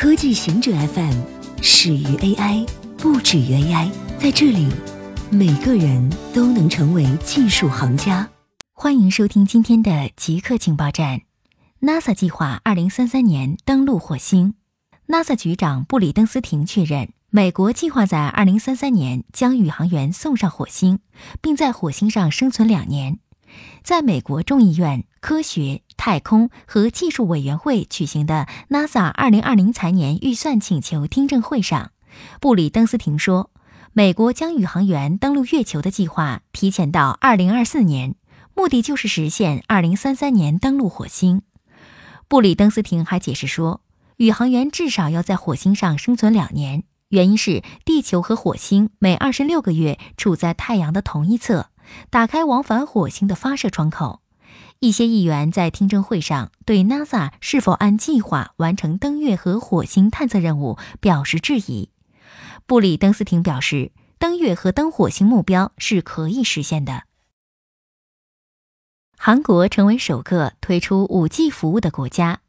科技行者 FM 始于 AI，不止于 AI。在这里，每个人都能成为技术行家。欢迎收听今天的极客情报站。NASA 计划二零三三年登陆火星。NASA 局长布里登斯廷确认，美国计划在二零三三年将宇航员送上火星，并在火星上生存两年。在美国众议院科学、太空和技术委员会举行的 NASA 2020财年预算请求听证会上，布里登斯廷说，美国将宇航员登陆月球的计划提前到2024年，目的就是实现2033年登陆火星。布里登斯廷还解释说，宇航员至少要在火星上生存两年，原因是地球和火星每26个月处在太阳的同一侧。打开往返火星的发射窗口。一些议员在听证会上对 NASA 是否按计划完成登月和火星探测任务表示质疑。布里登斯廷表示，登月和登火星目标是可以实现的。韩国成为首个推出 5G 服务的国家。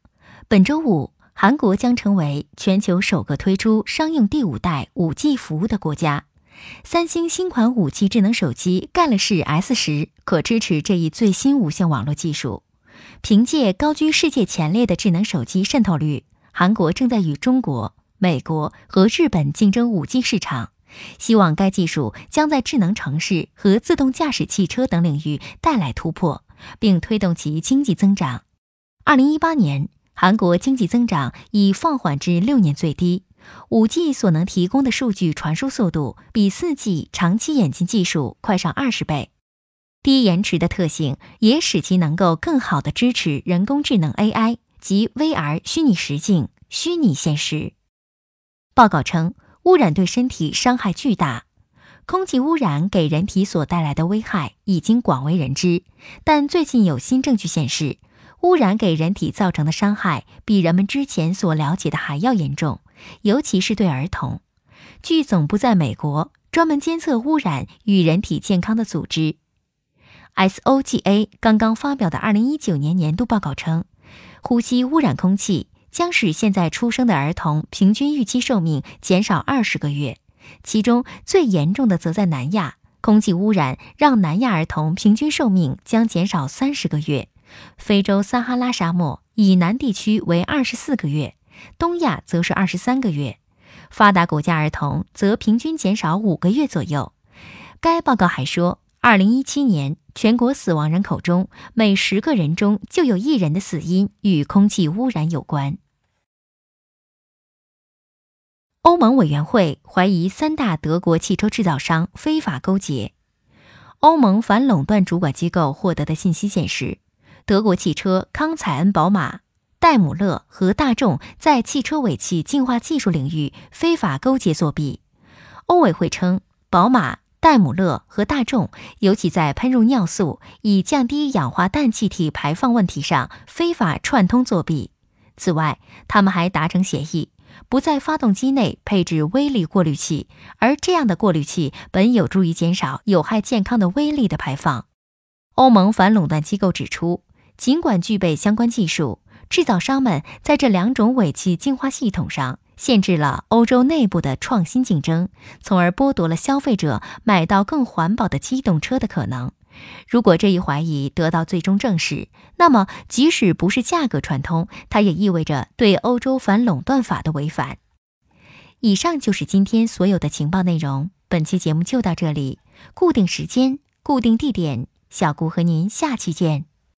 本周五，韩国将成为全球首个推出商用第五代 5G 服务的国家。三星新款 5G 智能手机 Galaxy S 十可支持这一最新无线网络技术。凭借高居世界前列的智能手机渗透率，韩国正在与中国、美国和日本竞争五 G 市场。希望该技术将在智能城市和自动驾驶汽车等领域带来突破，并推动其经济增长。二零一八年，韩国经济增长已放缓至六年最低。五 G 所能提供的数据传输速度比四 G 长期眼镜技术快上二十倍，低延迟的特性也使其能够更好地支持人工智能 AI 及 VR 虚拟实境、虚拟现实。报告称，污染对身体伤害巨大，空气污染给人体所带来的危害已经广为人知，但最近有新证据显示，污染给人体造成的伤害比人们之前所了解的还要严重。尤其是对儿童，据总部在美国专门监测污染与人体健康的组织 SOGA 刚刚发表的2019年年度报告称，呼吸污染空气将使现在出生的儿童平均预期寿命减少20个月，其中最严重的则在南亚，空气污染让南亚儿童平均寿命将减少30个月，非洲撒哈拉沙漠以南地区为24个月。东亚则是二十三个月，发达国家儿童则平均减少五个月左右。该报告还说，二零一七年全国死亡人口中，每十个人中就有一人的死因与空气污染有关。欧盟委员会怀疑三大德国汽车制造商非法勾结。欧盟反垄断主管机构获得的信息显示，德国汽车康采恩宝马。戴姆勒和大众在汽车尾气净化技术领域非法勾结作弊。欧委会称，宝马、戴姆勒和大众尤其在喷入尿素以降低氧化氮气体排放问题上非法串通作弊。此外，他们还达成协议，不在发动机内配置微粒过滤器，而这样的过滤器本有助于减少有害健康的微粒的排放。欧盟反垄断机构指出，尽管具备相关技术。制造商们在这两种尾气净化系统上限制了欧洲内部的创新竞争，从而剥夺了消费者买到更环保的机动车的可能。如果这一怀疑得到最终证实，那么即使不是价格串通，它也意味着对欧洲反垄断法的违反。以上就是今天所有的情报内容。本期节目就到这里，固定时间，固定地点，小顾和您下期见。